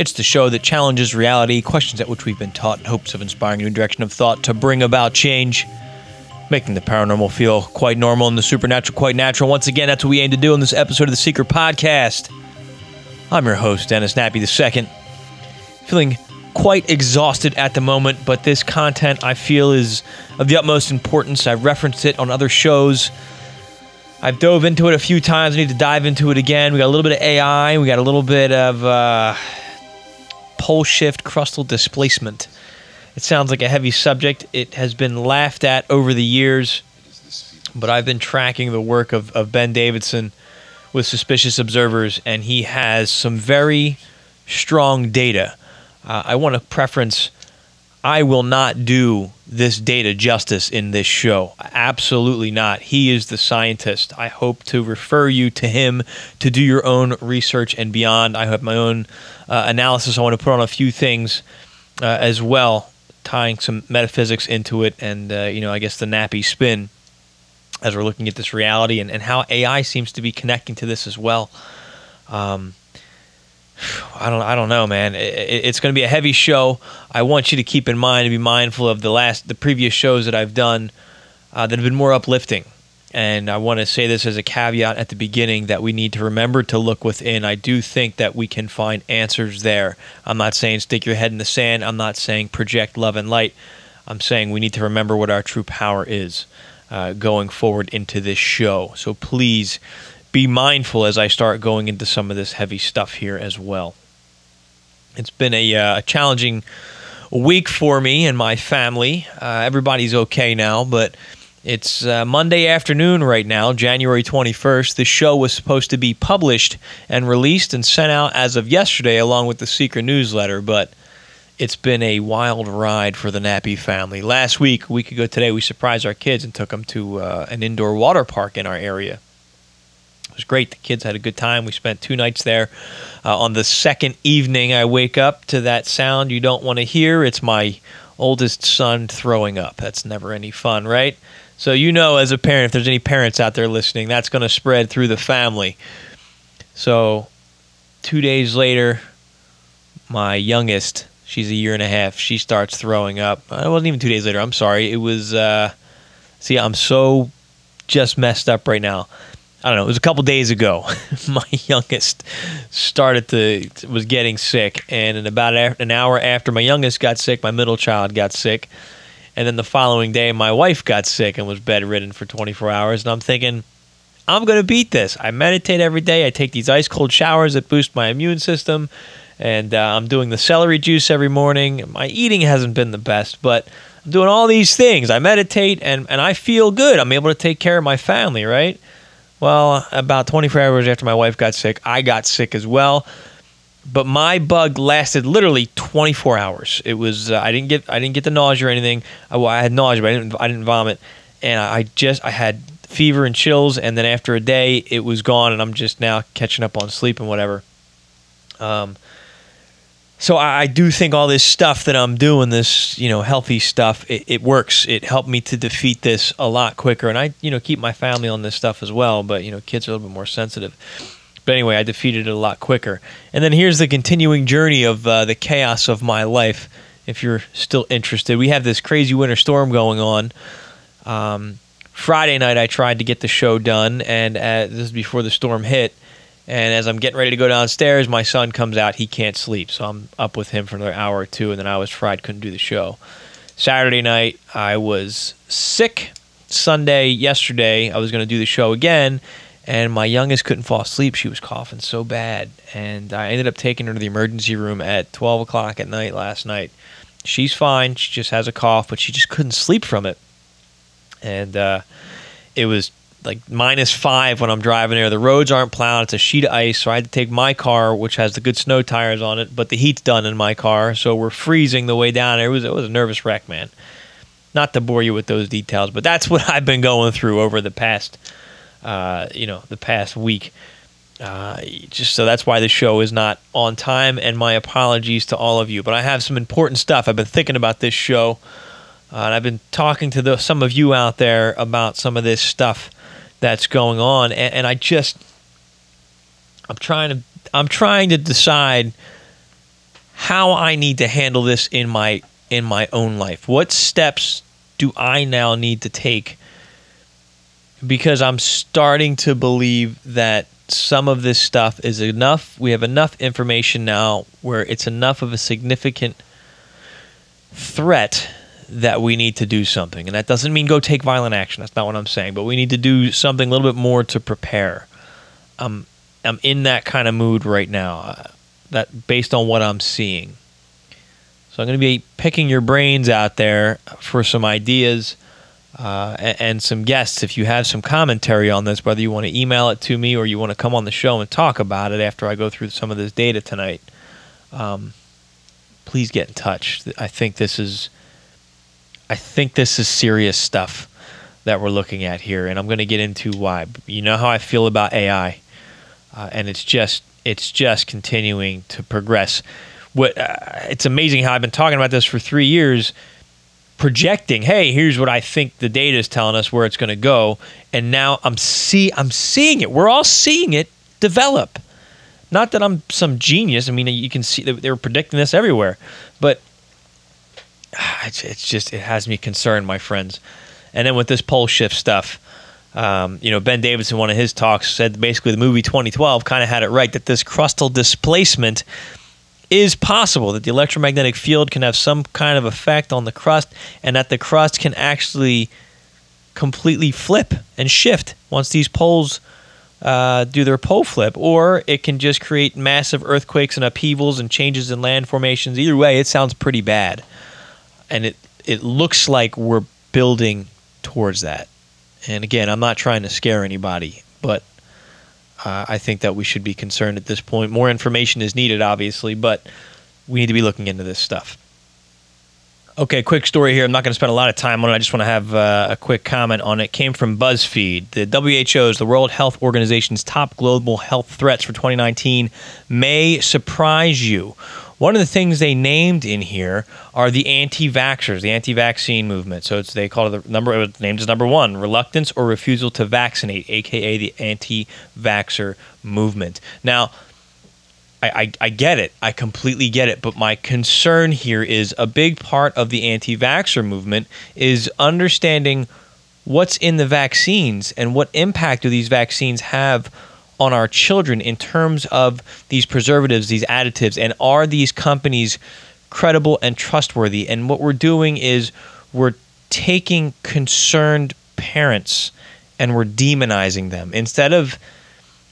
It's the show that challenges reality, questions at which we've been taught in hopes of inspiring a new direction of thought to bring about change, making the paranormal feel quite normal and the supernatural quite natural. Once again, that's what we aim to do in this episode of the Secret Podcast. I'm your host, Dennis Nappi II. Feeling quite exhausted at the moment, but this content I feel is of the utmost importance. I've referenced it on other shows. I've dove into it a few times. I need to dive into it again. We got a little bit of AI. We got a little bit of uh, pole shift crustal displacement. It sounds like a heavy subject. It has been laughed at over the years, but I've been tracking the work of, of Ben Davidson with Suspicious Observers, and he has some very strong data. Uh, I want to preference I will not do this data justice in this show. Absolutely not. He is the scientist. I hope to refer you to him to do your own research and beyond. I have my own uh, analysis. I want to put on a few things uh, as well, tying some metaphysics into it and, uh, you know, I guess the Nappi spin as we're looking at this reality and, and how AI seems to be connecting to this as well. Um, I don't I don't know, man. It, it, it's going to be a heavy show. I want you to keep in mind and be mindful of the last the previous shows that I've done uh, that have been more uplifting. And I want to say this as a caveat at the beginning that we need to remember to look within. I do think that we can find answers there. I'm not saying stick your head in the sand. I'm not saying project love and light. I'm saying we need to remember what our true power is uh, going forward into this show. So please be mindful as I start going into some of this heavy stuff here as well. It's been a, uh, a challenging week for me and my family. Uh, everybody's okay now, but it's uh, Monday afternoon right now, January 21st. The show was supposed to be published and released and sent out as of yesterday, along with the secret newsletter, but it's been a wild ride for the Nappi family. Last week, a week ago today, we surprised our kids and took them to uh, an indoor water park in our area. Was great. The kids had a good time. We spent two nights there. Uh, on the second evening, I wake up to that sound you don't want to hear. It's my oldest son throwing up. That's never any fun, right? So, you know, as a parent, if there's any parents out there listening, that's going to spread through the family. So, two days later, my youngest, she's a year and a half, she starts throwing up. It wasn't even two days later. I'm sorry. It was, uh, see, I'm so just messed up right now. I don't know. It was a couple days ago. my youngest started to was getting sick, and in about an hour after my youngest got sick, my middle child got sick, and then the following day, my wife got sick and was bedridden for 24 hours. And I'm thinking, I'm gonna beat this. I meditate every day. I take these ice cold showers that boost my immune system, and uh, I'm doing the celery juice every morning. My eating hasn't been the best, but I'm doing all these things. I meditate, and and I feel good. I'm able to take care of my family, right? Well, about 24 hours after my wife got sick, I got sick as well. But my bug lasted literally 24 hours. It was uh, I didn't get I didn't get the nausea or anything. I, well, I had nausea, but I didn't I didn't vomit, and I just I had fever and chills. And then after a day, it was gone, and I'm just now catching up on sleep and whatever. Um, so I, I, do think all this stuff that I'm doing, this you know healthy stuff, it, it, works. It helped me to defeat this a lot quicker, and I you know keep my family on this stuff as well. But you know kids are a little bit more sensitive. But anyway, I defeated it a lot quicker. And then here's the continuing journey of uh, the chaos of my life. If you're still interested, we have this crazy winter storm going on. Um, Friday night, I tried to get the show done, and uh, this is before the storm hit and as I'm getting ready to go downstairs, my son comes out. He can't sleep. So I'm up with him for another hour or two. And then I was fried, couldn't do the show. Saturday night, I was sick. Sunday, yesterday, I was going to do the show again. And my youngest couldn't fall asleep. She was coughing so bad. And I ended up taking her to the emergency room at 12 o'clock at night last night. She's fine. She just has a cough, but she just couldn't sleep from it. And uh, it was like minus five when I'm driving there. The roads aren't plowed; it's a sheet of ice. So I had to take my car, which has the good snow tires on it, but the heat's done in my car, so we're freezing the way down. It was it was a nervous wreck, man. Not to bore you with those details, but that's what I've been going through over the past, uh, you know, the past week. Uh, just so that's why the show is not on time, and my apologies to all of you. But I have some important stuff. I've been thinking about this show, uh, and I've been talking to the, some of you out there about some of this stuff that's going on, and, and I just I'm trying to I'm trying to decide how I need to handle this in my in my own life. What steps do I now need to take? Because I'm starting to believe that some of this stuff is enough. We have enough information now where it's enough of a significant threat that we need to do something. And that doesn't mean go take violent action. That's not what I'm saying. But we need to do something a little bit more to prepare. I'm I'm in that kind of mood right now. Uh, that based on what I'm seeing. So I'm going to be picking your brains out there for some ideas uh, and, and, some guests. If you have some commentary on this, whether you want to email it to me or you want to come on the show and talk about it after I go through some of this data tonight, um, please get in touch. I think this is I think this is serious stuff that we're looking at here, and I'm going to get into why. You know how I feel about AI, uh, and it's just it's just continuing to progress. What uh, it's amazing how I've been talking about this for three years, projecting. Hey, here's what I think the data is telling us where it's going to go, and now I'm see I'm seeing it. We're all seeing it develop. Not that I'm some genius. I mean, you can see they were predicting this everywhere, but it's, it's just it has me concerned, my friends. And then with this pole shift stuff, um, you know, Ben Davidson, one of his talks, said basically the movie 2012 kind of had it right that this crustal displacement is possible, that the electromagnetic field can have some kind of effect on the crust, and that the crust can actually completely flip and shift once these poles uh, do their pole flip, or it can just create massive earthquakes and upheavals and changes in land formations. Either way, it sounds pretty bad and it it looks like we're building towards that. And again, I'm not trying to scare anybody, but uh, I think that we should be concerned at this point. More information is needed, obviously, but we need to be looking into this stuff. Okay, quick story here. I'm not going to spend a lot of time on it. I just want to have uh, a quick comment on it. it. Came from BuzzFeed. The WHO's, the World Health Organization's top global health threats for 2019 may surprise you. One of the things they named in here are the anti-vaxxers, the anti-vaccine movement. So it's they call it the number it was named as number one: reluctance or refusal to vaccinate, aka the anti-vaxxer movement. Now, I, I, I, get it. I completely get it. But my concern here is a big part of the anti vaxxer movement is understanding what's in the vaccines and what impact do these vaccines have on our children in terms of these preservatives, these additives, and are these companies credible and trustworthy? And what we're doing is we're taking concerned parents and we're demonizing them instead of.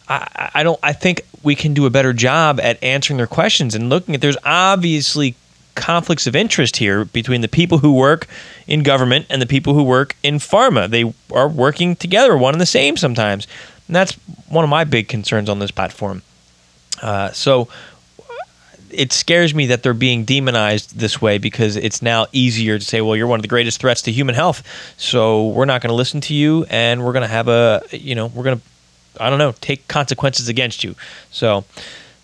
I, I don't. I think we can do a better job at answering their questions and looking at. There's obviously conflicts of interest here between the people who work in government and the people who work in pharma. They are working together, one and the same sometimes. And that's one of my big concerns on this platform. Uh, so it scares me that they're being demonized this way because it's now easier to say, well, you're one of the greatest threats to human health. So we're not going to listen to you and we're going to have a, you know, we're going to, I don't know, take consequences against you. So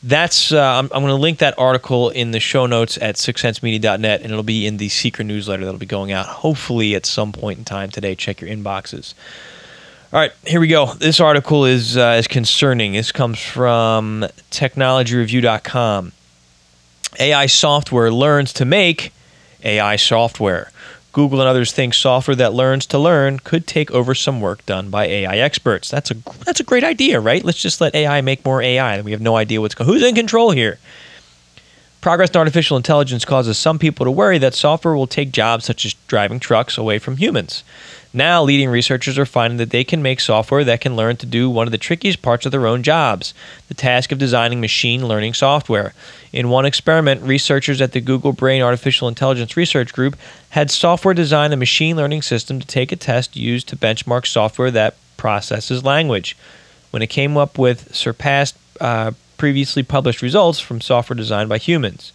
that's, uh, I'm, I'm going to link that article in the show notes at sixsensemedia.net and it'll be in the secret newsletter that'll be going out hopefully at some point in time today. Check your inboxes. All right, here we go. This article is uh, is concerning. This comes from technologyreview.com. AI software learns to make AI software. Google and others think software that learns to learn could take over some work done by AI experts. That's a that's a great idea, right? Let's just let AI make more AI. We have no idea what's going. Who's in control here? Progress in artificial intelligence causes some people to worry that software will take jobs such as driving trucks away from humans. Now, leading researchers are finding that they can make software that can learn to do one of the trickiest parts of their own jobs the task of designing machine learning software. In one experiment, researchers at the Google Brain Artificial Intelligence Research Group had software design a machine learning system to take a test used to benchmark software that processes language. When it came up with surpassed uh, previously published results from software designed by humans.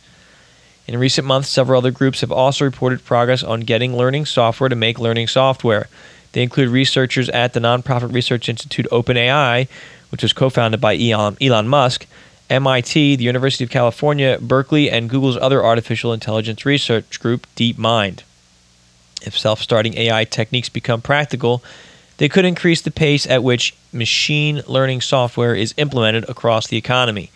In recent months, several other groups have also reported progress on getting learning software to make learning software. They include researchers at the nonprofit research institute OpenAI, which was co founded by Elon, Elon Musk, MIT, the University of California, Berkeley, and Google's other artificial intelligence research group, DeepMind. If self starting AI techniques become practical, they could increase the pace at which machine learning software is implemented across the economy.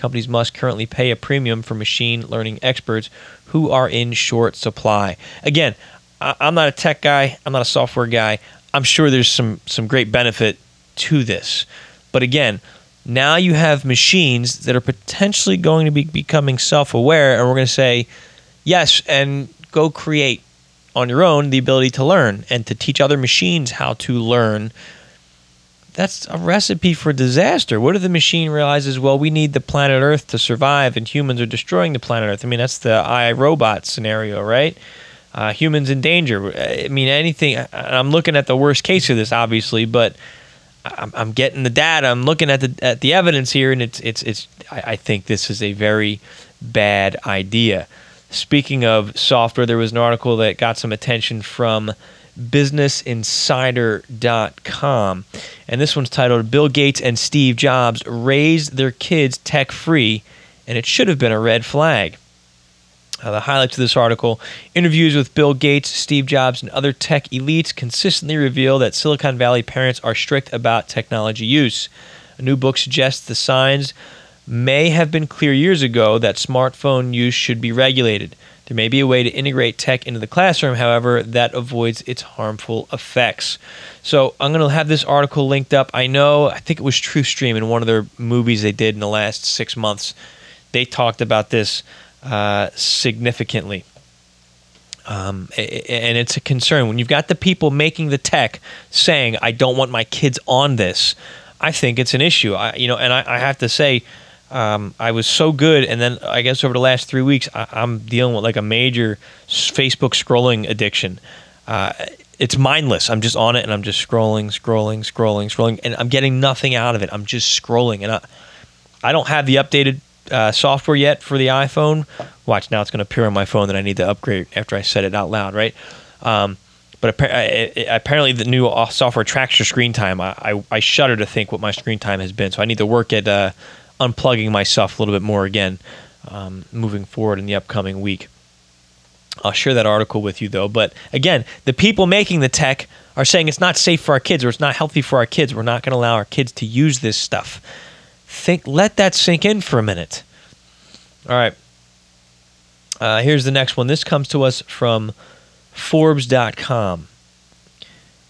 Companies must currently pay a premium for machine learning experts who are in short supply. Again, I'm not a tech guy, I'm not a software guy. I'm sure there's some, some great benefit to this. But again, now you have machines that are potentially going to be becoming self aware, and we're going to say, yes, and go create on your own the ability to learn and to teach other machines how to learn. That's a recipe for disaster. What if the machine realizes, well, we need the planet Earth to survive and humans are destroying the planet Earth? I mean, that's the I Robot scenario, right? Uh, humans in danger. I mean, anything. I'm looking at the worst case of this, obviously, but I'm, I'm getting the data. I'm looking at the at the evidence here, and it's it's it's. I, I think this is a very bad idea. Speaking of software, there was an article that got some attention from businessinsider.com. And this one's titled Bill Gates and Steve Jobs Raised Their Kids Tech Free, and it should have been a red flag. Uh, the highlights of this article interviews with Bill Gates, Steve Jobs, and other tech elites consistently reveal that Silicon Valley parents are strict about technology use. A new book suggests the signs may have been clear years ago that smartphone use should be regulated. There may be a way to integrate tech into the classroom, however, that avoids its harmful effects. So I'm going to have this article linked up. I know, I think it was TruthStream in one of their movies they did in the last six months. They talked about this uh, significantly. Um, and it's a concern when you've got the people making the tech saying, "I don't want my kids on this." I think it's an issue. I, you know, and I, I have to say, um, I was so good, and then I guess over the last three weeks, I, am dealing with like a major Facebook scrolling addiction. Uh, it's mindless. I'm just on it, and I'm just scrolling, scrolling, scrolling, scrolling, and I'm getting nothing out of it. I'm just scrolling, and I, I don't have the updated uh, software yet for the iPhone. Watch now; it's going to appear on my phone that I need to upgrade after I said it out loud, right? Um, but apparently, the new uh, software tracks your screen time. I, I, I, shudder to think what my screen time has been. So I need to work at uh, unplugging myself a little bit more again, um, moving forward in the upcoming week. I'll share that article with you though. But again, the people making the tech are saying it's not safe for our kids or it's not healthy for our kids. We're not going to allow our kids to use this stuff think let that sink in for a minute. All right. Uh, here's the next one. This comes to us from Forbes.com.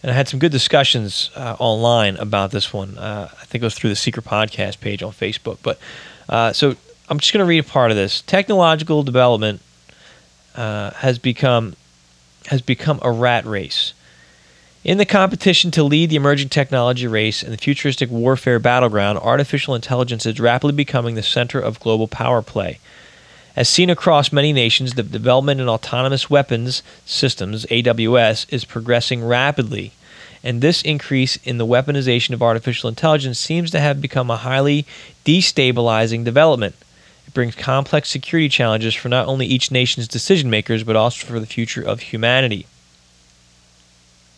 And I had some good discussions uh, online about this one. Uh, I think it was through the Secret Podcast page on Facebook. But uh, so I'm just going to read a part of this. Technological development uh, has become has become a rat race. In the competition to lead the emerging technology race and the futuristic warfare battleground, artificial intelligence is rapidly becoming the center of global power play. As seen across many nations, the development in autonomous weapons systems, AWS, is progressing rapidly. And this increase in the weaponization of artificial intelligence seems to have become a highly destabilizing development. It brings complex security challenges for not only each nation's decision makers, but also for the future of humanity.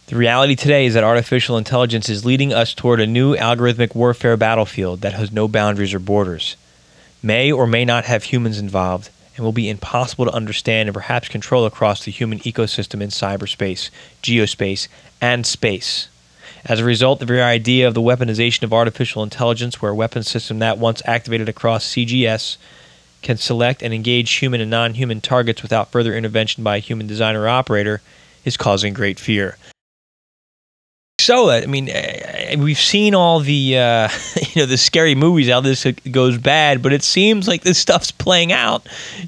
The reality today is that artificial intelligence is leading us toward a new algorithmic warfare battlefield that has no boundaries or borders, may or may not have humans involved, and will be impossible to understand and perhaps control across the human ecosystem in cyberspace, geospace, and space. As a result, the very idea of the weaponization of artificial intelligence, where a weapon system that once activated across CGS can select and engage human and non human targets without further intervention by a human designer or operator, is causing great fear so. I mean, eh, we've seen all the uh, you know the scary movies how this goes bad, but it seems like this stuff's playing out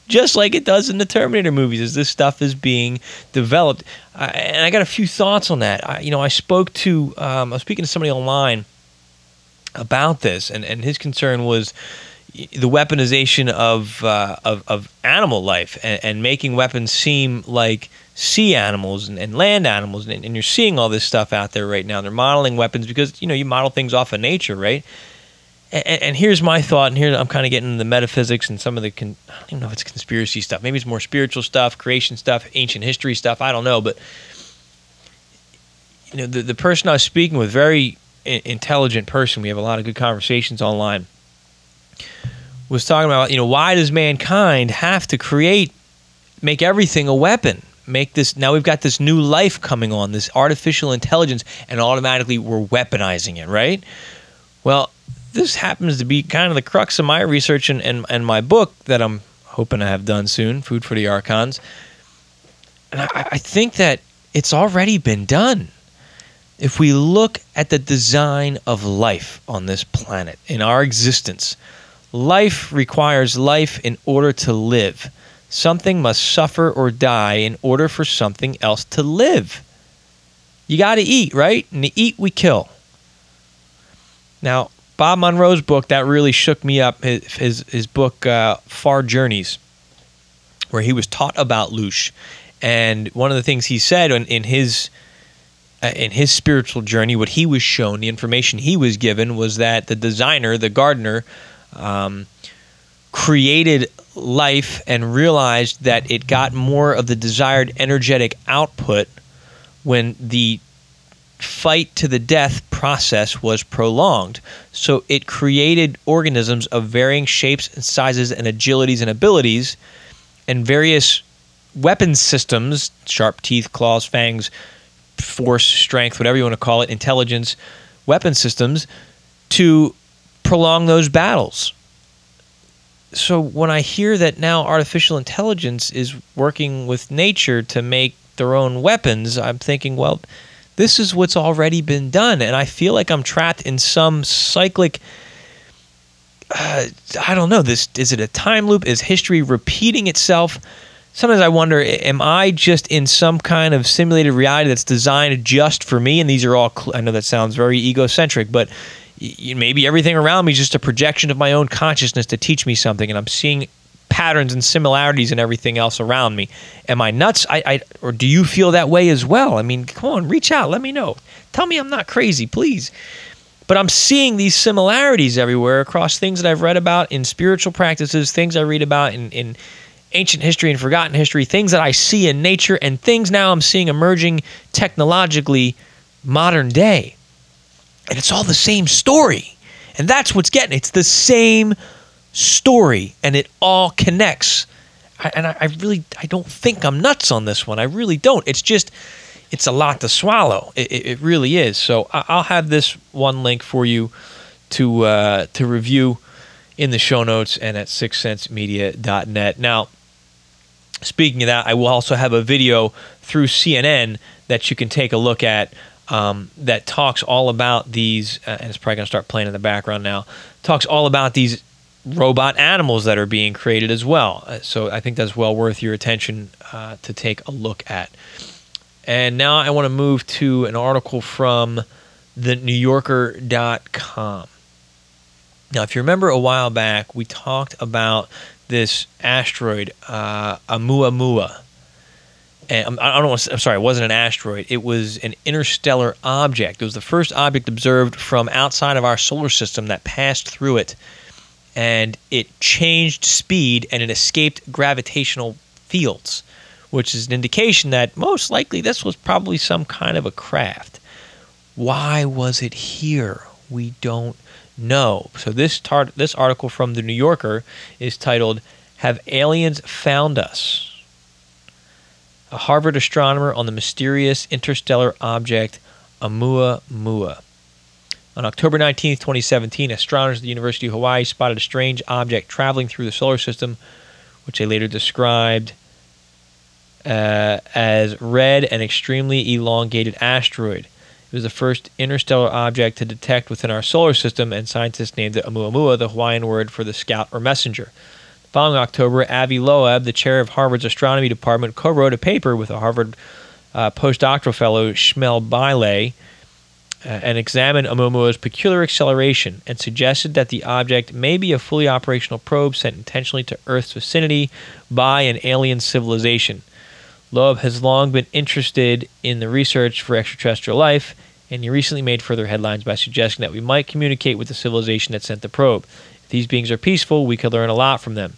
just like it does in the Terminator movies as this stuff is being developed. Uh, and I got a few thoughts on that. I, you know, I spoke to um, I was speaking to somebody online about this, and and his concern was the weaponization of, uh, of, of animal life and, and, making weapons seem like sea animals and, and land animals, and, and, you're seeing all this stuff out there right now. They're modeling weapons because you know you model things off of nature, right? And, here's my thought, and here I'm kind of getting into the metaphysics and some of the con- I don't even know if it's conspiracy stuff. Maybe it's more spiritual stuff, creation stuff, ancient history stuff. I don't know, but you know the the person I was speaking with, very intelligent person. We have a lot of good conversations online was talking about, you know, why does mankind have to create, make everything a weapon? Make this now we've got this new life coming on, this artificial intelligence, and automatically we're weaponizing it, right? Well, this happens to be kind of the crux of my research and, and, and my book that I'm hoping to have done soon, Food for the Archons. And I, I think that it's already been done. If we look at the design of life on this planet, in our existence, Life requires life in order to live. Something must suffer or die in order for something else to live. You got to eat, right? And to eat, we kill. Now, Bob Monroe's book that really shook me up. His his, book uh, Far Journeys, where he was taught about Loosh, and one of the things he said in, in his uh, in his spiritual journey, what he was shown, the information he was given was that the designer, the gardener, um, created life and realized that it got more of the desired energetic output when the fight to the death process was prolonged. So it created organisms of varying shapes and sizes and agilities and abilities and various weapon systems sharp teeth, claws, fangs, force, strength, whatever you want to call it, intelligence, weapon systems to prolong those battles. So when I hear that now artificial intelligence is working with nature to make their own weapons, I'm thinking, well, this is what's already been done. And I feel like I'm trapped in some cyclic. Uh, I don't know. This is it a time loop? Is history repeating itself? Sometimes I wonder, am I just in some kind of simulated reality that's designed just for me? And these are all, I know that sounds very egocentric, but maybe everything around me is just a projection of my own consciousness to teach me something, and I'm seeing patterns and similarities and everything else around me. Am I nuts? I, I or do you feel that way as well? I mean, come on, reach out, let me know. Tell me I'm not crazy, please. But I'm seeing these similarities everywhere across things that I've read about in spiritual practices, things I read about in, in ancient history and forgotten history, things that I see in nature, and things now I'm seeing emerging technologically modern day. And it's all the same story. And that's what's getting It's the same story and it all connects. I, and I, I, really I don't think I'm nuts on this one. I really don't. It's just it's a lot to swallow. It, it, it really is. So I, will have this one link for you to uh, to review in the show notes and at sixsensemedia.net. Now, speaking of that, I will also have a video through CNN that you can take a look at um, that talks all about these, uh, and it's probably going to start playing in the background now, talks all about these robot animals that are being created as well. Uh, so I think that's well worth your attention uh, to take a look at. And now I want to move to an article from the NewYorker.com. Now, if you remember a while back, we talked about this asteroid, uh, Oumuamua and I don't to, I'm sorry, it wasn't an asteroid. It was an interstellar object. It was the first object observed from outside of our solar system that passed through it. And it changed speed and it escaped gravitational fields, which is an indication that most likely this was probably some kind of a craft. Why was it here? We don't know. So this tar- this article from the New Yorker is titled "Have Aliens Found Us?" a Harvard astronomer on the mysterious interstellar object Oumuamua. On October 19, 2017, astronomers at the University of Hawaii spotted a strange object traveling through the solar system, which they later described uh, as red and extremely elongated asteroid. It was the first interstellar object to detect within our solar system, and scientists named it Oumuamua, the Hawaiian word for the scout or messenger. Following October, Avi Loeb, the chair of Harvard's astronomy department, co wrote a paper with a Harvard uh, postdoctoral fellow, Shmuel uh, and examined Oumuamua's peculiar acceleration and suggested that the object may be a fully operational probe sent intentionally to Earth's vicinity by an alien civilization. Loeb has long been interested in the research for extraterrestrial life, and he recently made further headlines by suggesting that we might communicate with the civilization that sent the probe. If these beings are peaceful, we could learn a lot from them.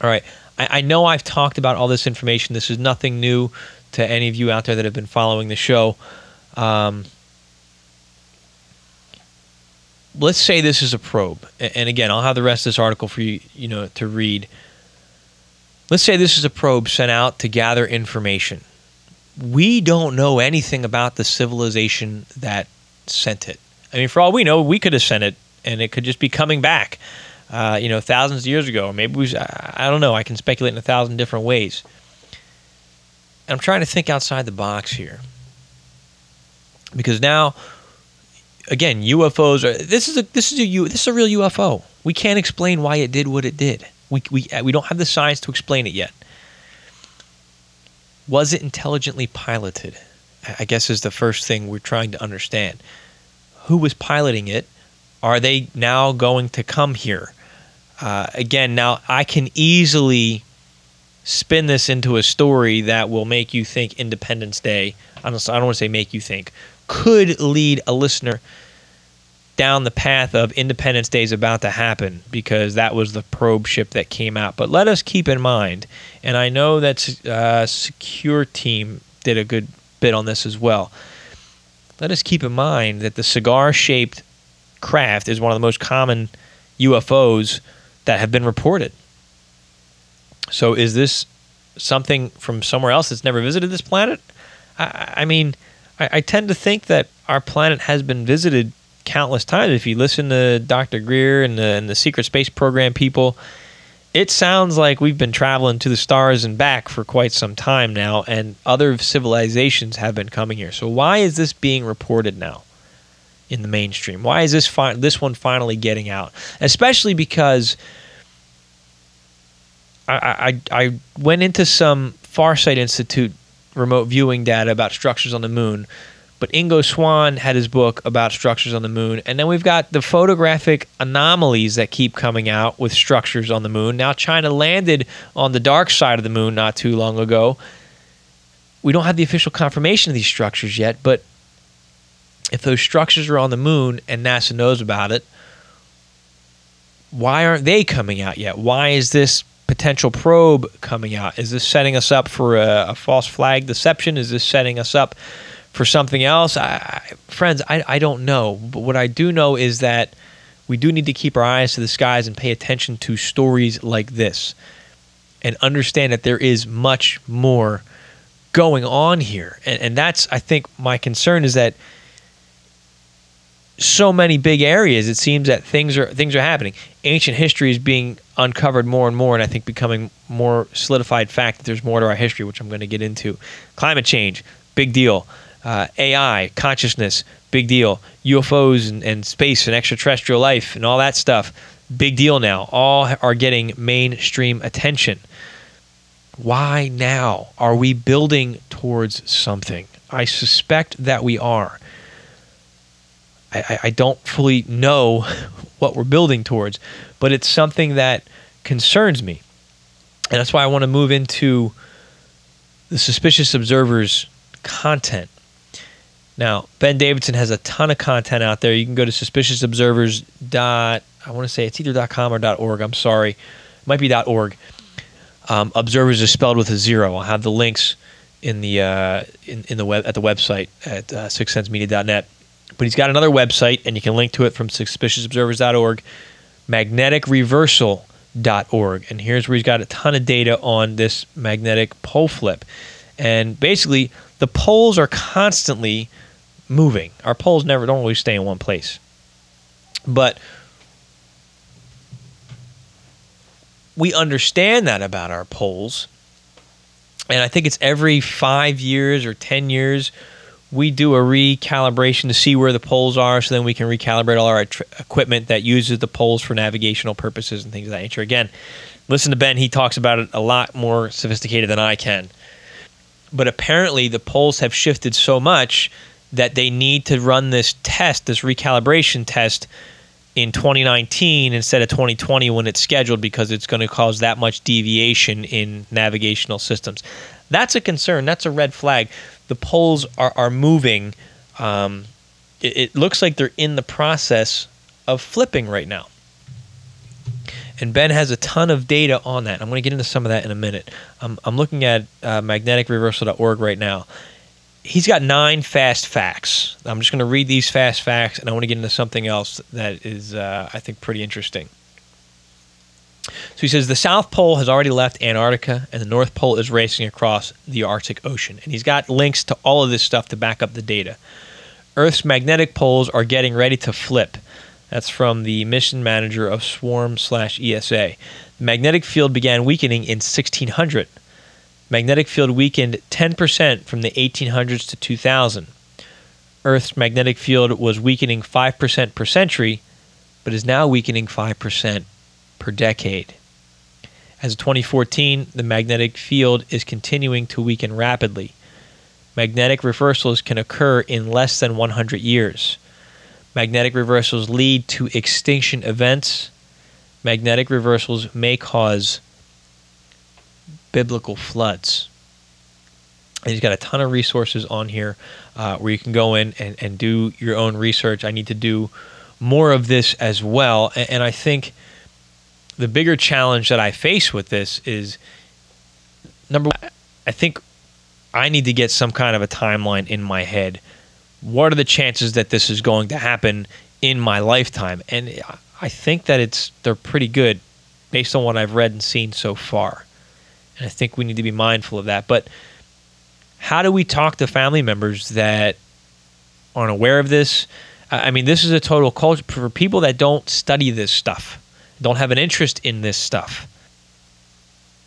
All right, I, I know I've talked about all this information. This is nothing new to any of you out there that have been following the show. Um, let's say this is a probe, and again, I'll have the rest of this article for you, you know, to read. Let's say this is a probe sent out to gather information. We don't know anything about the civilization that sent it. I mean, for all we know, we could have sent it, and it could just be coming back, uh, you know, thousands of years ago. Or maybe we, I don't know. I can speculate in a thousand different ways. I'm trying to think outside the box here, because now again, UFOs are this is a this is a U, this is a real UFO. We can't explain why it did what it did. We we we don't have the science to explain it yet. Was it intelligently piloted? I guess is the first thing we're trying to understand. Who was piloting it? Are they now going to come here? Uh, again, now I can easily spin this into a story that will make you think Independence Day. I don't, I don't want to say make you think, could lead a listener down the path of Independence Day is about to happen because that was the probe ship that came out. But let us keep in mind, and I know that uh, Secure Team did a good bit on this as well. Let us keep in mind that the cigar shaped craft is one of the most common UFOs that have been reported. So, is this something from somewhere else that's never visited this planet? I, I mean, I, I tend to think that our planet has been visited countless times. If you listen to Dr. Greer and the, and the Secret Space Program people, it sounds like we've been traveling to the stars and back for quite some time now, and other civilizations have been coming here. So why is this being reported now in the mainstream? Why is this fi- this one finally getting out? Especially because I, I, I went into some Farsight Institute remote viewing data about structures on the moon. But Ingo Swann had his book about structures on the moon. And then we've got the photographic anomalies that keep coming out with structures on the moon. Now, China landed on the dark side of the moon not too long ago. We don't have the official confirmation of these structures yet, but if those structures are on the moon and NASA knows about it, why aren't they coming out yet? Why is this potential probe coming out? Is this setting us up for a, a false flag deception? Is this setting us up for something else? I, I, friends, I, I don't know. But what I do know is that we do need to keep our eyes to the skies and pay attention to stories like this and understand that there is much more going on here. And, and that's, I think, my concern is that so many big areas it seems that things are things are happening ancient history is being uncovered more and more and i think becoming more solidified fact that there's more to our history which i'm going to get into. Climate change big deal. Uh, ai consciousness big deal. Ufos and, and space and extraterrestrial life and all that stuff big deal now. All are getting mainstream attention. Why now? Are we building towards something? I suspect that we are I, I don't fully know what we're building towards, but it's something that concerns me. And that's why I want to move into the suspicious observers content. Now, Ben Davidson has a ton of content out there. You can go to suspiciousobservers. Dot, I want to say it's either .com or .org. I'm sorry, it might be .org. Um, observers is spelled with a zero. I'll have the links in the uh, in, in the web at the website at uh, sixsensemedia.net. But he's got another website, and you can link to it from suspiciousobservers.org, magneticreversal.org. And here's where he's got a ton of data on this magnetic pole flip. And basically, the poles are constantly moving. Our poles never don't always stay in one place. But we understand that about our poles. And I think it's every five years or 10 years we do a recalibration to see where the poles are so then we can recalibrate all our tr- equipment that uses the poles for navigational purposes and things of that nature. Again, listen to Ben, he talks about it a lot more sophisticated than I can. But apparently, the poles have shifted so much that they need to run this test, this recalibration test in 2019 instead of 2020 when it's scheduled because it's going to cause that much deviation in navigational systems. That's a concern. That's a red flag. The poles are, are moving. Um, it, it looks like they're in the process of flipping right now. And Ben has a ton of data on that. I'm going to get into some of that in a minute. I'm, I'm looking at uh, magneticreversal.org right now he's got nine fast facts. I'm just going to read these fast facts, and I want to get into something else that is, uh, I think, pretty interesting. So he says the South Pole has already left Antarctica, and the North Pole is racing across the Arctic Ocean. And he's got links to all of this stuff to back up the data. Earth's magnetic poles are getting ready to flip. That's from the mission manager of Swarm slash ESA. The magnetic field began weakening in 1600 magnetic field weakened 10% from the 1800s to 2000. Earth's magnetic field was weakening 5% per century, but is now weakening 5% per decade. As of 2014, the magnetic field is continuing to weaken rapidly. Magnetic reversals can occur in less than 100 years. Magnetic reversals lead to extinction events. Magnetic reversals may cause biblical floods. And he's got a ton of resources on here uh, where you can go in and, and do your own research. I need to do more of this as well. And, and I think the bigger challenge that I face with this is number one, I think I need to get some kind of a timeline in my head. What are the chances that this is going to happen in my lifetime? And I think that it's they're pretty good based on what I've read and seen so far. And I think we need to be mindful of that. But how do we talk to family members that aren't aware of this? I mean, this is a total culture for people that don't study this stuff, don't have an interest in this stuff.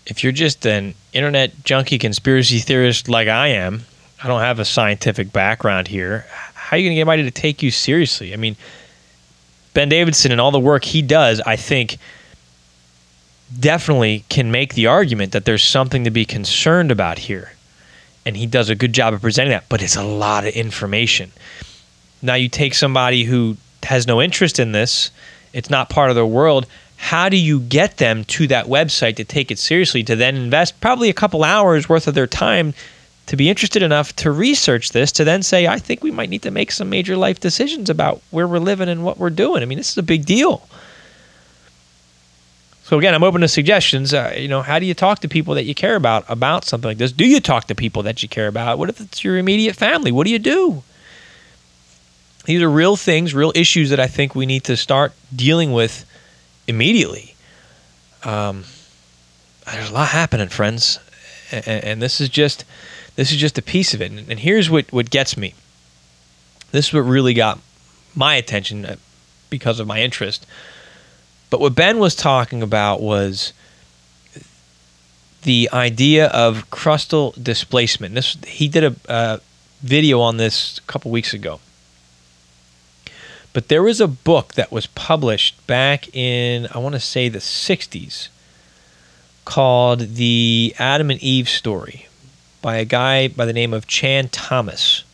If you're just an internet junkie conspiracy theorist like I am, I don't have a scientific background here. How are you going to get anybody to take you seriously? I mean, Ben Davidson and all the work he does, I think definitely can make the argument that there's something to be concerned about here. And he does a good job of presenting that, but it's a lot of information. Now, you take somebody who has no interest in this, it's not part of their world. How do you get them to that website to take it seriously, to then invest probably a couple hours worth of their time to be interested enough to research this, to then say, I think we might need to make some major life decisions about where we're living and what we're doing? I mean, this is a big deal. So again, I'm open to suggestions. Uh, you know, how do you talk to people that you care about about something like this? Do you talk to people that you care about? What if it's your immediate family? What do you do? These are real things, real issues that I think we need to start dealing with immediately. Um, there's a lot happening, friends, and, and, this is just this is just a piece of it. And, and here's what what gets me. This is what really got my attention uh, because of my interest but what Ben was talking about was the idea of crustal displacement. This he did a video on this a couple weeks ago. But there was a book that was published back in I want to say the 60s called The Adam and Eve Story by a guy by the name of Chan Thomas.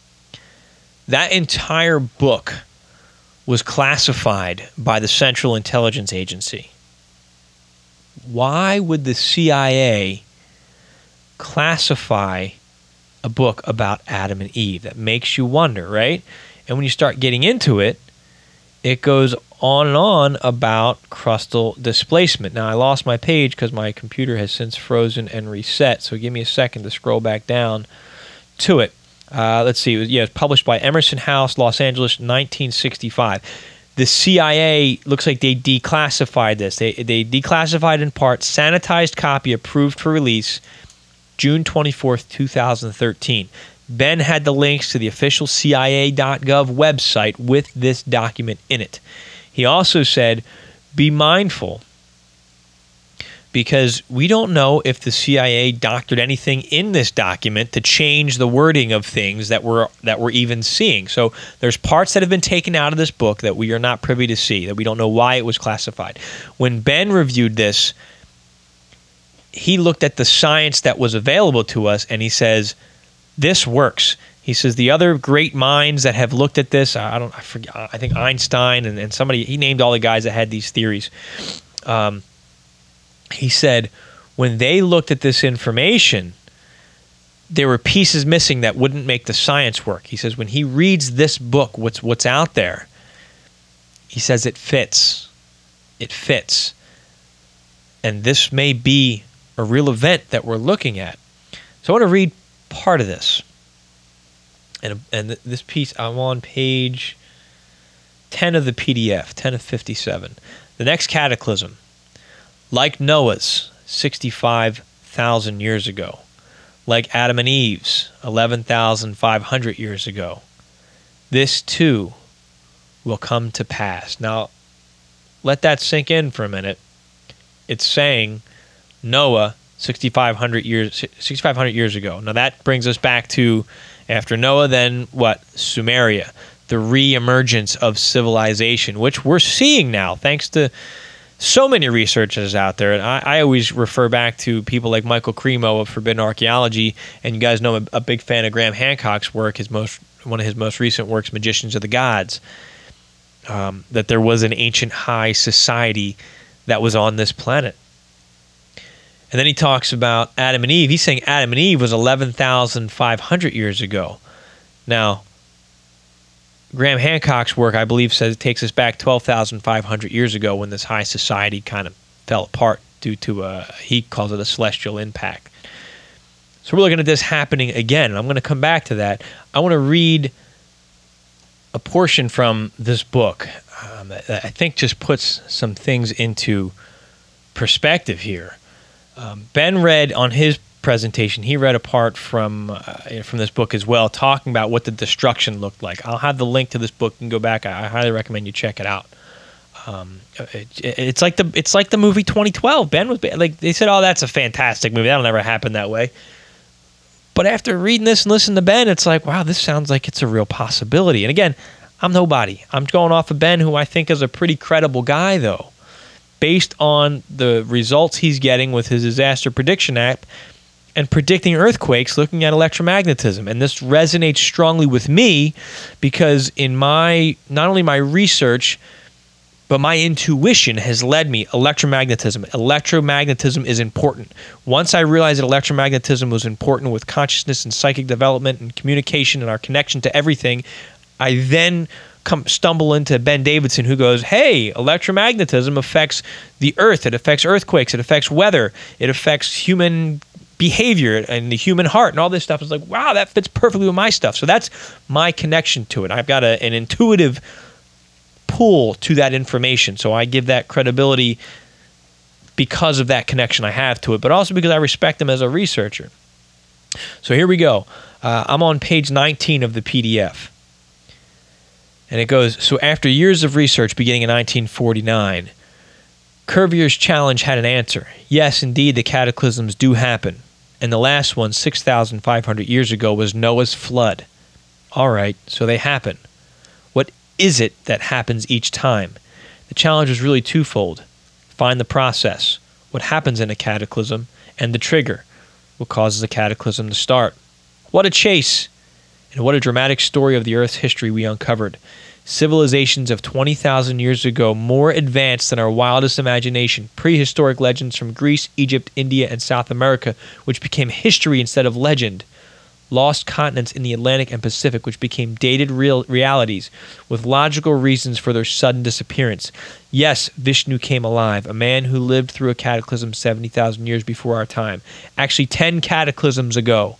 That entire book was classified by the Central Intelligence Agency. Why would the CIA classify a book about Adam and Eve? That makes you wonder, right? And when you start getting into it, it goes on and on about crustal displacement. Now, I lost my page because my computer has since frozen and reset, so give me a second to scroll back down to it. Uh, let's see. It was, yeah, it was published by Emerson House, Los Angeles, 1965. The CIA looks like they declassified this. They, they declassified in part, sanitized copy approved for release June 24th, 2013. Ben had the links to the official CIA.gov website with this document in it. He also said, be mindful because we don't know if the CIA doctored anything in this document to change the wording of things that we're that we're even seeing. So there's parts that have been taken out of this book that we are not privy to see, that we don't know why it was classified. When Ben reviewed this, he looked at the science that was available to us and he says, This works. He says the other great minds that have looked at this, I don't, I forget, I think Einstein and, and somebody, he named all the guys that had these theories. Um, he said when they looked at this information, there were pieces missing that wouldn't make the science work. He says when he reads this book, what's what's out there, he says it fits. It fits. And this may be a real event that we're looking at. So I want to read part of this. And and this piece I'm on page 10 of the PDF, 10 of 57. The next cataclysm, like Noah's 65,000 years ago like Adam and Eve's 11,500 years ago. This too will come to pass. Now, let that sink in for a minute. It's saying Noah 6500 years 6500 years ago. Now that brings us back to after Noah then what? Sumeria, the re-emergence of civilization, which we're seeing now thanks to so many researchers out there, and I, I, always refer back to people like Michael Cremo of Forbidden Archaeology, and you guys know I'm a, a big fan of Graham Hancock's work, his most one of his most recent works, Magicians of the Gods. Um, that there was an ancient high society that was on this planet. And then he talks about Adam and Eve. He's saying Adam and Eve was 11,500 years ago. Now, Graham Hancock's work, I believe, says it takes us back 12,500 years ago when this high society kind of fell apart due to a, he calls it a celestial impact. So we're looking at this happening again, and I'm going to come back to that. I want to read a portion from this book um, that I think just puts some things into perspective here. Um, ben read on his presentation, he read a part from uh, from this book as well, talking about what the destruction looked like. I'll have the link to this book and go back. I, I highly recommend you check it out. Um, it, it's like the it's like the movie 2012. Ben was like they said, "Oh, that's a fantastic movie. That'll never happen that way." But after reading this and listening to Ben, it's like, wow, this sounds like it's a real possibility. And again, I'm nobody. I'm going off of Ben, who I think is a pretty credible guy, though, based on the results he's getting with his disaster prediction app and predicting earthquakes looking at electromagnetism. And this resonates strongly with me because in my not only my research but my intuition has led me electromagnetism. Electromagnetism is important. Once I realized that electromagnetism was important with consciousness and psychic development and communication and our connection to everything, I then come stumble into Ben Davidson who goes, "Hey, electromagnetism affects the earth. It affects earthquakes. It affects weather. It affects human behavior and the human heart and all this stuff is like, wow, that fits perfectly with my stuff. So that's my connection to it. I've got a, an intuitive pull to that information. So I give that credibility because of that connection I have to it, but also because I respect him as a researcher. So here we go. Uh, I'm on page 19 of the PDF. And it goes So after years of research beginning in 1949, Cuvier's challenge had an answer. Yes, indeed, the cataclysms do happen and the last one 6,500 years ago was Noah's flood. All right, so they happen. What is it that happens each time? The challenge was really twofold find the process, what happens in a cataclysm, and the trigger, what causes a cataclysm to start. What a chase! And what a dramatic story of the Earth's history we uncovered civilizations of 20,000 years ago more advanced than our wildest imagination, prehistoric legends from Greece, Egypt, India, and South America, which became history instead of legend, lost continents in the Atlantic and Pacific, which became dated real realities with logical reasons for their sudden disappearance. Yes, Vishnu came alive, a man who lived through a cataclysm 70,000 years before our time, actually 10 cataclysms ago.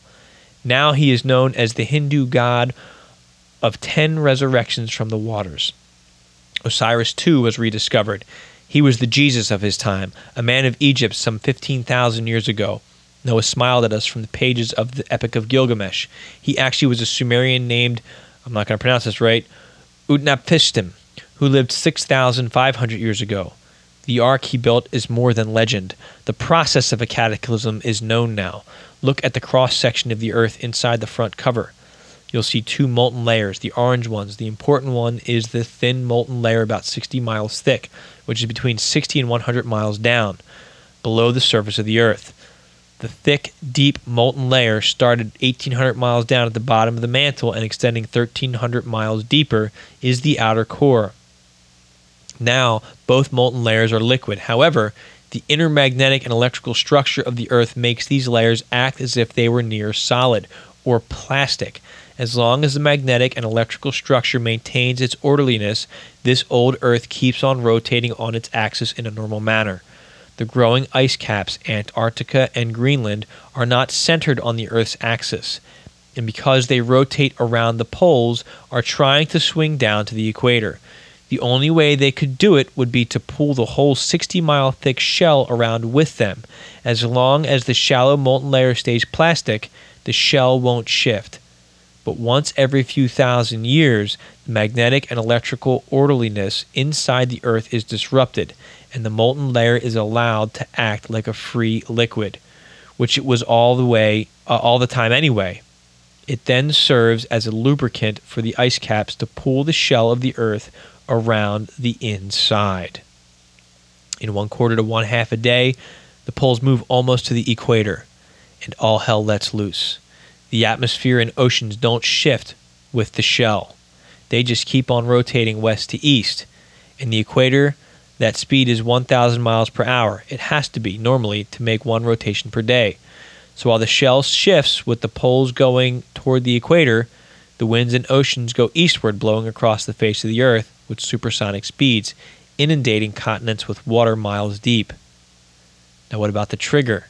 Now he is known as the Hindu god of ten resurrections from the waters. Osiris too was rediscovered. He was the Jesus of his time, a man of Egypt some 15,000 years ago. Noah smiled at us from the pages of the Epic of Gilgamesh. He actually was a Sumerian named, I'm not going to pronounce this right, Utnapishtim, who lived 6,500 years ago. The ark he built is more than legend. The process of a cataclysm is known now. Look at the cross section of the earth inside the front cover you'll see two molten layers, the orange ones. The important one is the thin molten layer about 60 miles thick, which is between 60 and 100 miles down below the surface of the Earth. The thick, deep molten layer started 1,800 miles down at the bottom of the mantle and extending 1,300 miles deeper is the outer core. Now, both molten layers are liquid. However, the inner magnetic and electrical structure of the Earth makes these layers act as if they were near solid or plastic. As long as the magnetic and electrical structure maintains its orderliness, this old Earth keeps on rotating on its axis in a normal manner. The growing ice caps, Antarctica and Greenland, are not centered on the Earth's axis, and because they rotate around the poles, are trying to swing down to the equator. The only way they could do it would be to pull the whole 60 mile thick shell around with them. As long as the shallow molten layer stays plastic, the shell won't shift. But once every few thousand years, the magnetic and electrical orderliness inside the Earth is disrupted, and the molten layer is allowed to act like a free liquid, which it was all the way uh, all the time anyway. It then serves as a lubricant for the ice caps to pull the shell of the Earth around the inside. In one quarter to one half a day, the poles move almost to the equator, and all hell lets loose. The atmosphere and oceans don't shift with the shell. They just keep on rotating west to east. In the equator, that speed is 1,000 miles per hour. It has to be, normally, to make one rotation per day. So while the shell shifts with the poles going toward the equator, the winds and oceans go eastward, blowing across the face of the earth with supersonic speeds, inundating continents with water miles deep. Now, what about the trigger?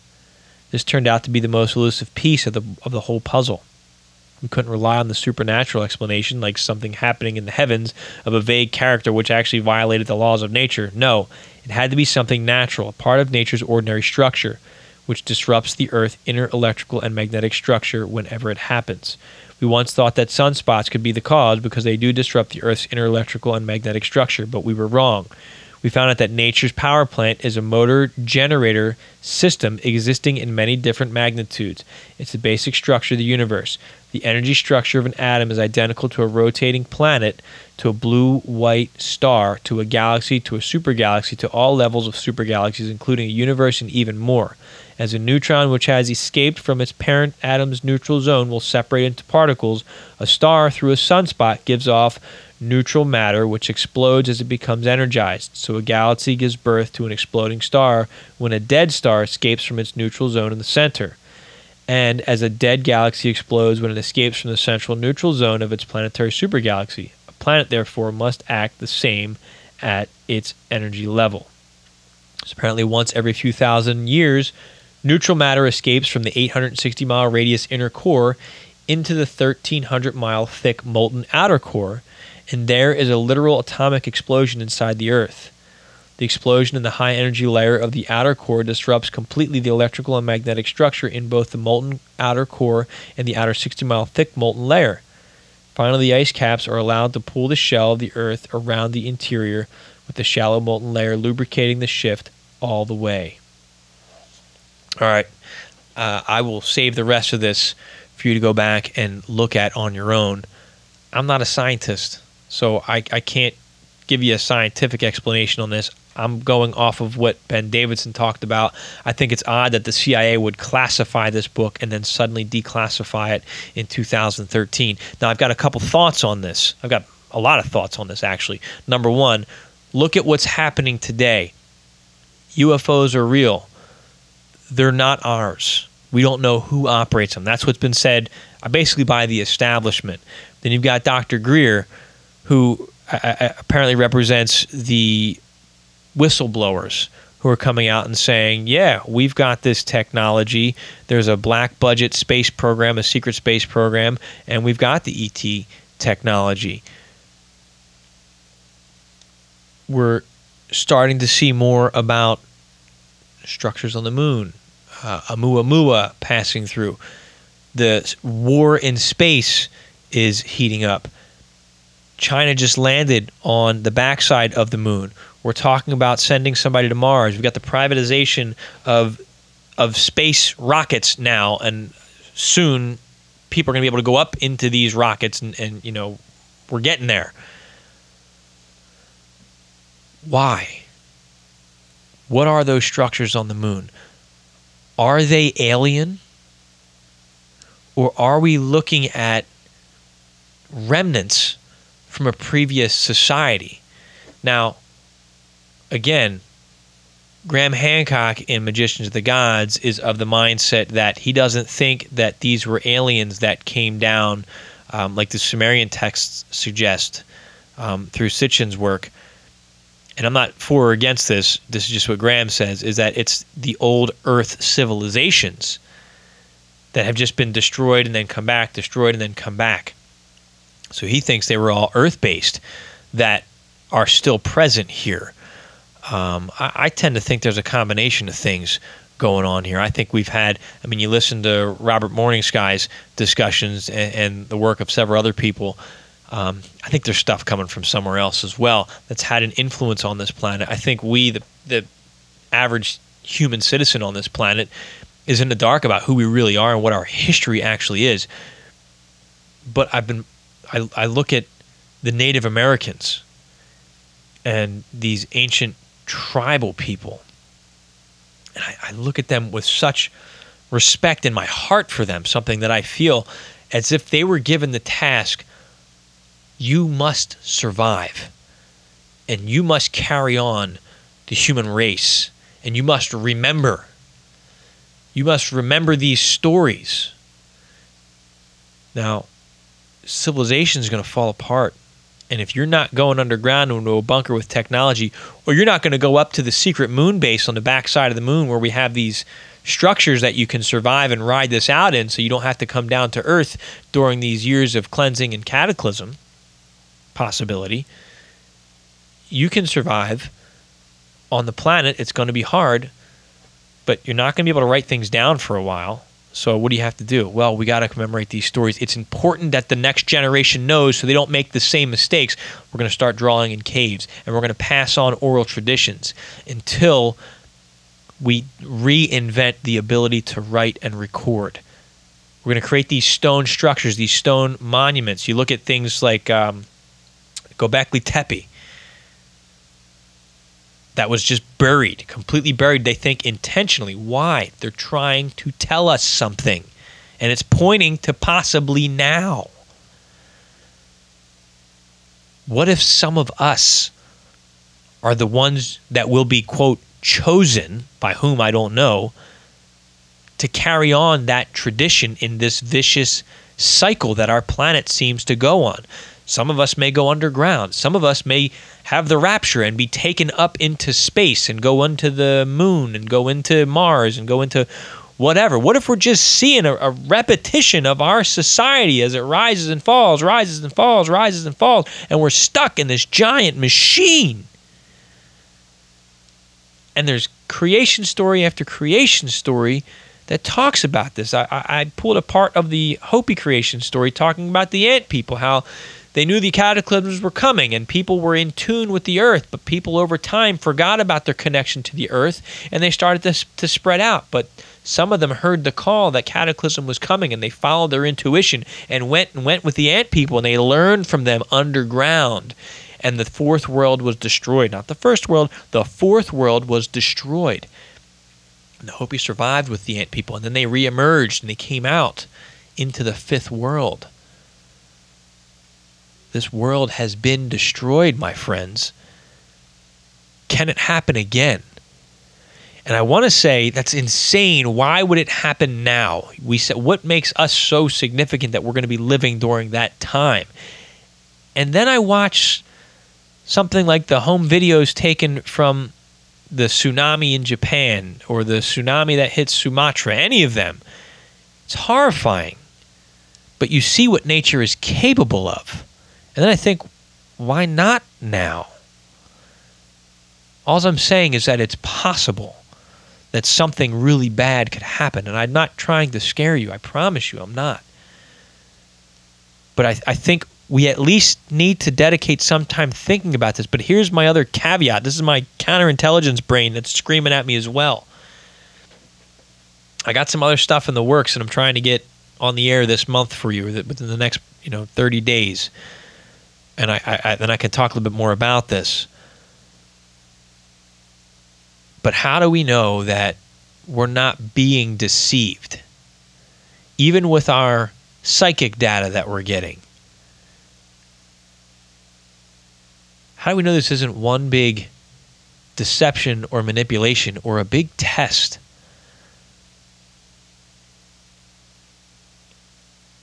This turned out to be the most elusive piece of the, of the whole puzzle. We couldn't rely on the supernatural explanation, like something happening in the heavens, of a vague character which actually violated the laws of nature. No, it had to be something natural, a part of nature's ordinary structure, which disrupts the Earth's inner electrical and magnetic structure whenever it happens. We once thought that sunspots could be the cause because they do disrupt the Earth's inner electrical and magnetic structure, but we were wrong we found out that nature's power plant is a motor generator system existing in many different magnitudes. It's the basic structure of the universe. The energy structure of an atom is identical to a rotating planet, to a blue white star, to a galaxy, to a supergalaxy, to all levels of supergalaxies, including a universe and even more. As a neutron which has escaped from its parent atom's neutral zone will separate into particles, a star through a sunspot gives off neutral matter which explodes as it becomes energized. So a galaxy gives birth to an exploding star when a dead star escapes from its neutral zone in the center. And as a dead galaxy explodes when it escapes from the central neutral zone of its planetary supergalaxy. A planet, therefore, must act the same at its energy level. So apparently, once every few thousand years, neutral matter escapes from the 860 mile radius inner core into the 1300 mile thick molten outer core and there is a literal atomic explosion inside the Earth. The explosion in the high energy layer of the outer core disrupts completely the electrical and magnetic structure in both the molten outer core and the outer 60 mile thick molten layer. Finally, the ice caps are allowed to pull the shell of the Earth around the interior, with the shallow molten layer lubricating the shift all the way. All right, uh, I will save the rest of this for you to go back and look at on your own. I'm not a scientist. So I, I can't give you a scientific explanation on this. I'm going off of what Ben Davidson talked about. I think it's odd that the CIA would classify this book and then suddenly declassify it in 2013. Now, I've got a couple thoughts on this. I've got a lot of thoughts on this, actually. Number one, look at what's happening today. UFOs are real, they're not ours. We don't know who operates them. That's what's been said uh, basically by the establishment. Then you've got Dr. Greer who apparently represents the whistleblowers who are coming out and saying, yeah, we've got this technology. There's a black budget space program, a secret space program, and we've got the ET technology. We're starting to see more about structures on the moon, uh, Oumuamua passing through. The war in space is heating up. China just landed on the backside of the moon. We're talking about sending somebody to Mars. We've got the privatization of of space rockets now, and soon people are going to be able to go up into these rockets, and, and you know we're getting there. Why? What are those structures on the moon? are they alien? Or are we looking at remnants from a previous society? Now, again, Graham Hancock in Magicians of the Gods is of the mindset that he doesn't think that these were aliens that came down, um, like the Sumerian texts suggest um, through Sitchin's work. And I'm not for or against this. This is just what Graham says: is that it's the old Earth civilizations that have just been destroyed and then come back, destroyed and then come back. So he thinks they were all Earth-based that are still present here. Um, I, I, tend to think there's a combination of things going on here. I think we've had, I mean, you listen to Robert Morningsky's discussions and, and the work of several other people. Um, I think there's stuff coming from somewhere else as well that's had an influence on this planet. I think we, the, the average human citizen on this planet, is in the dark about who we really are and what our history actually is. But I've been, I, I look at the Native Americans and these ancient tribal people. And I, I, look at them with such respect in my heart for them, something that I feel as if they were given the task you must survive and you must carry on the human race and you must remember. You must remember these stories. Now, civilization is going to fall apart and if you're not going underground into a bunker with technology, or you're not going to go up to the secret moon base on the backside of the moon where we have these structures that you can survive and ride this out in so you don't have to come down to Earth during these years of cleansing and cataclysm possibility, you can survive on the planet. It's going to be hard, but you're not going to be able to write things down for a while. So what do you have to do? Well, we got to commemorate these stories. It's important that the next generation knows so they don't make the same mistakes. We're going to start drawing in caves and we're going to pass on oral traditions until we reinvent the ability to write and record. We're going to create these stone structures, these stone monuments. You look at things like um, Gobekli Tepe that was just buried, completely buried, they think intentionally. Why? They're trying to tell us something. And it's pointing to possibly now. What if some of us are the ones that will be, quote, chosen, by whom I don't know, to carry on that tradition in this vicious cycle that our planet seems to go on? Some of us may go underground. Some of us may have the rapture and be taken up into space and go into the moon and go into Mars and go into whatever. What if we're just seeing a, a, repetition of our society as it rises and falls, rises and falls, rises and falls, and we're stuck in this giant machine? And there's creation story after creation story that talks about this. I, I, I pulled a part of the Hopi creation story talking about the ant people, how they knew the cataclysms were coming and people were in tune with the earth, but people over time forgot about their connection to the earth and they started to, to spread out. But some of them heard the call that cataclysm was coming and they followed their intuition and went and went with the ant people and they learned from them underground. And the fourth world was destroyed. Not the first world, the fourth world was destroyed. And the Hopi survived with the ant people and then they reemerged and they came out into the fifth world. This world has been destroyed, my friends. Can it happen again? And I want to say that's insane. Why would it happen now? We said what makes us so significant that we're going to be living during that time. And then I watch something like the home videos taken from the tsunami in Japan or the tsunami that hit Sumatra, any of them. It's horrifying. But you see what nature is capable of. And then I think, why not now? All I'm saying is that it's possible that something really bad could happen. And I'm not trying to scare you. I promise you, I'm not. But I, I think we at least need to dedicate some time thinking about this. But here's my other caveat this is my counterintelligence brain that's screaming at me as well. I got some other stuff in the works and I'm trying to get on the air this month for you within the next you know 30 days and I, I, then I can talk a little bit more about this. But how do we know that we're not being deceived. Even with our psychic data that we're getting. How do we know this isn't one big deception or manipulation or a big test?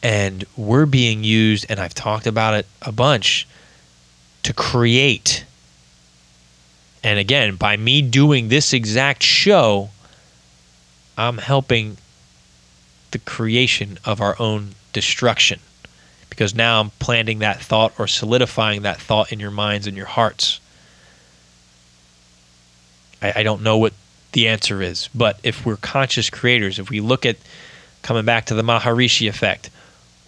And we're being used, and I've talked about it a bunch, to create. And again, by me doing this exact show, I'm helping the creation of our own destruction because now I'm planting that thought or solidifying that thought in your minds and your hearts. I, I, don't know what the answer is, but if we're conscious creators, if we look at coming back to the Maharishi effect,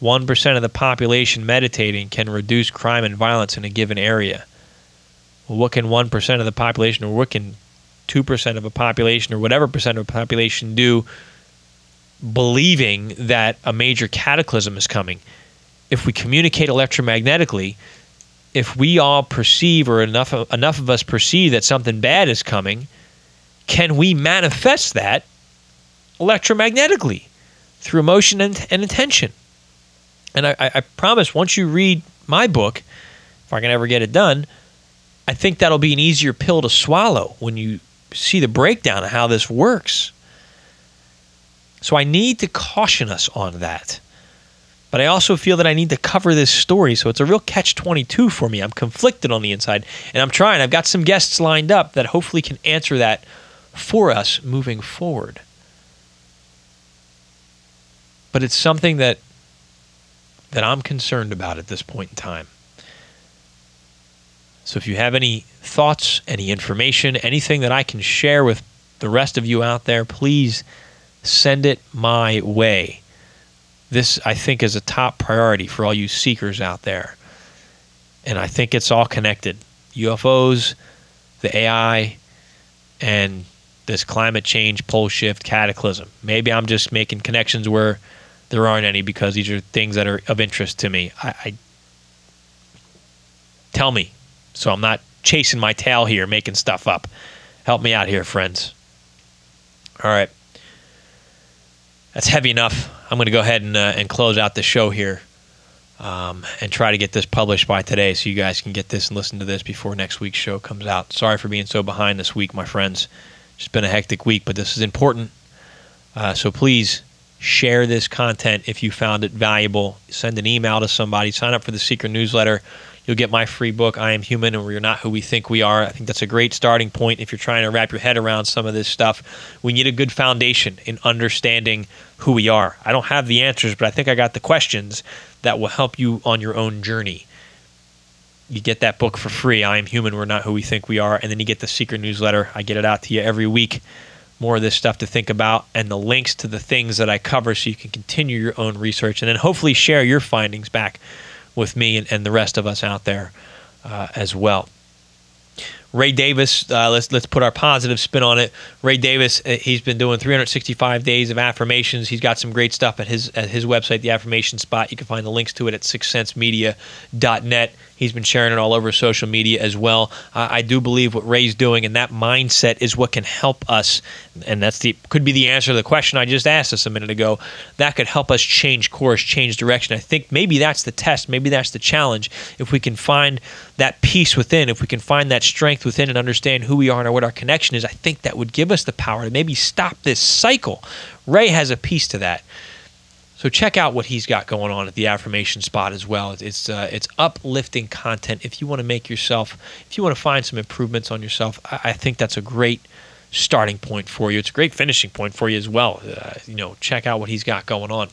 1% of the population meditating can reduce crime and violence in a given area. Well, what can 1% of the population, or what can 2% of a population, or whatever percent of a population do believing that a major cataclysm is coming? If we communicate electromagnetically, if we all perceive, or enough of, enough of us perceive that something bad is coming, can we manifest that electromagnetically through emotion and, and intention? And I, I promise once you read my book, if I can ever get it done, I think that'll be an easier pill to swallow when you see the breakdown of how this works. So I need to caution us on that. But I also feel that I need to cover this story. So it's a real catch 22 for me. I'm conflicted on the inside, and I'm trying. I've got some guests lined up that hopefully can answer that for us moving forward. But it's something that that I'm concerned about at this point in time. So if you have any thoughts, any information, anything that I can share with the rest of you out there, please send it my way. This, I think, is a top priority for all you seekers out there. And I think it's all connected UFOs, the AI, and this climate change, pole shift, cataclysm. Maybe I'm just making connections where there aren't any because these are things that are of interest to me. I, I tell me, so I'm not chasing my tail here, making stuff up. Help me out here, friends. All right, that's heavy enough. I'm going to go ahead and uh, and close out the show here. Um, and try to get this published by today so you guys can get this and listen to this before next week's show comes out. Sorry for being so behind this week, my friends. It's been a hectic week, but this is important. Uh, so please share this content if you found it valuable. Send an email to somebody, sign up for the secret newsletter. You'll get my free book, I Am Human and We're Not Who We Think We Are. I think that's a great starting point if you're trying to wrap your head around some of this stuff. We need a good foundation in understanding who we are. I don't have the answers, but I think I got the questions that will help you on your own journey. You get that book for free, I Am Human, We're Not Who We Think We Are, and then you get the secret newsletter. I get it out to you every week more of this stuff to think about and the links to the things that I cover so you can continue your own research and then hopefully share your findings back with me and, and the rest of us out there uh, as well. Ray Davis, uh, let's let's put our positive spin on it. Ray Davis, uh, he's been doing 365 days of affirmations. He's got some great stuff at his at his website, the Affirmation Spot. You can find the links to it at sixsensemedia.net. He's been sharing it all over social media as well. I do believe what Ray's doing and that mindset is what can help us, and that's the could be the answer to the question I just asked us a minute ago. That could help us change course, change direction. I think maybe that's the test, maybe that's the challenge. If we can find that peace within, if we can find that strength within and understand who we are and what our connection is, I think that would give us the power to maybe stop this cycle. Ray has a piece to that. So check out what he's got going on at the affirmation spot as well. It's uh, it's uplifting content. If you want to make yourself, if you want to find some improvements on yourself, I, I think that's a great starting point for you. It's a great finishing point for you as well. Uh, you know, check out what he's got going on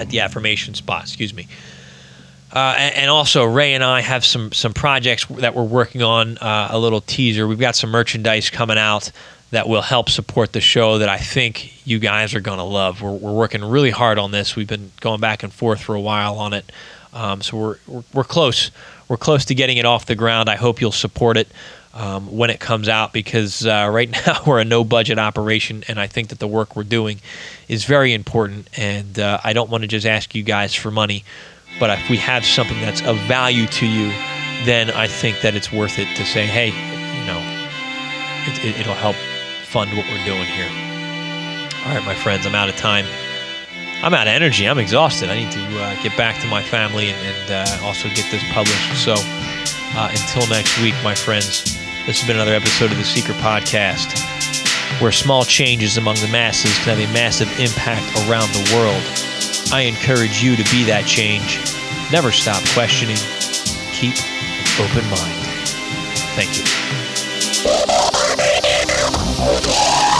at the affirmation spot. Excuse me. Uh, and, and, also, Ray and I have some some projects that we're working on. Uh, a little teaser. We've got some merchandise coming out that will help support the show that I think you guys are going to love. We're, we're working really hard on this. We've been going back and forth for a while on it. Um, so we're, we're, we're, close. We're close to getting it off the ground. I hope you'll support it um, when it comes out because uh, right now we're a no budget operation and I think that the work we're doing is very important. And uh, I don't want to just ask you guys for money, but if we have something that's of value to you, then I think that it's worth it to say, hey, you know, it, it, help fund what we're doing here. All right, my friends, I'm out of time. I'm out of energy. I'm exhausted. I need to uh, get back to my family and, and uh, also get this published. So uh, until next week, my friends, this has been another episode of the Secret Podcast, where small changes among the masses can have a massive impact around the world. I encourage you to be that change. Never stop questioning. Keep an open mind. Thank you. Oh,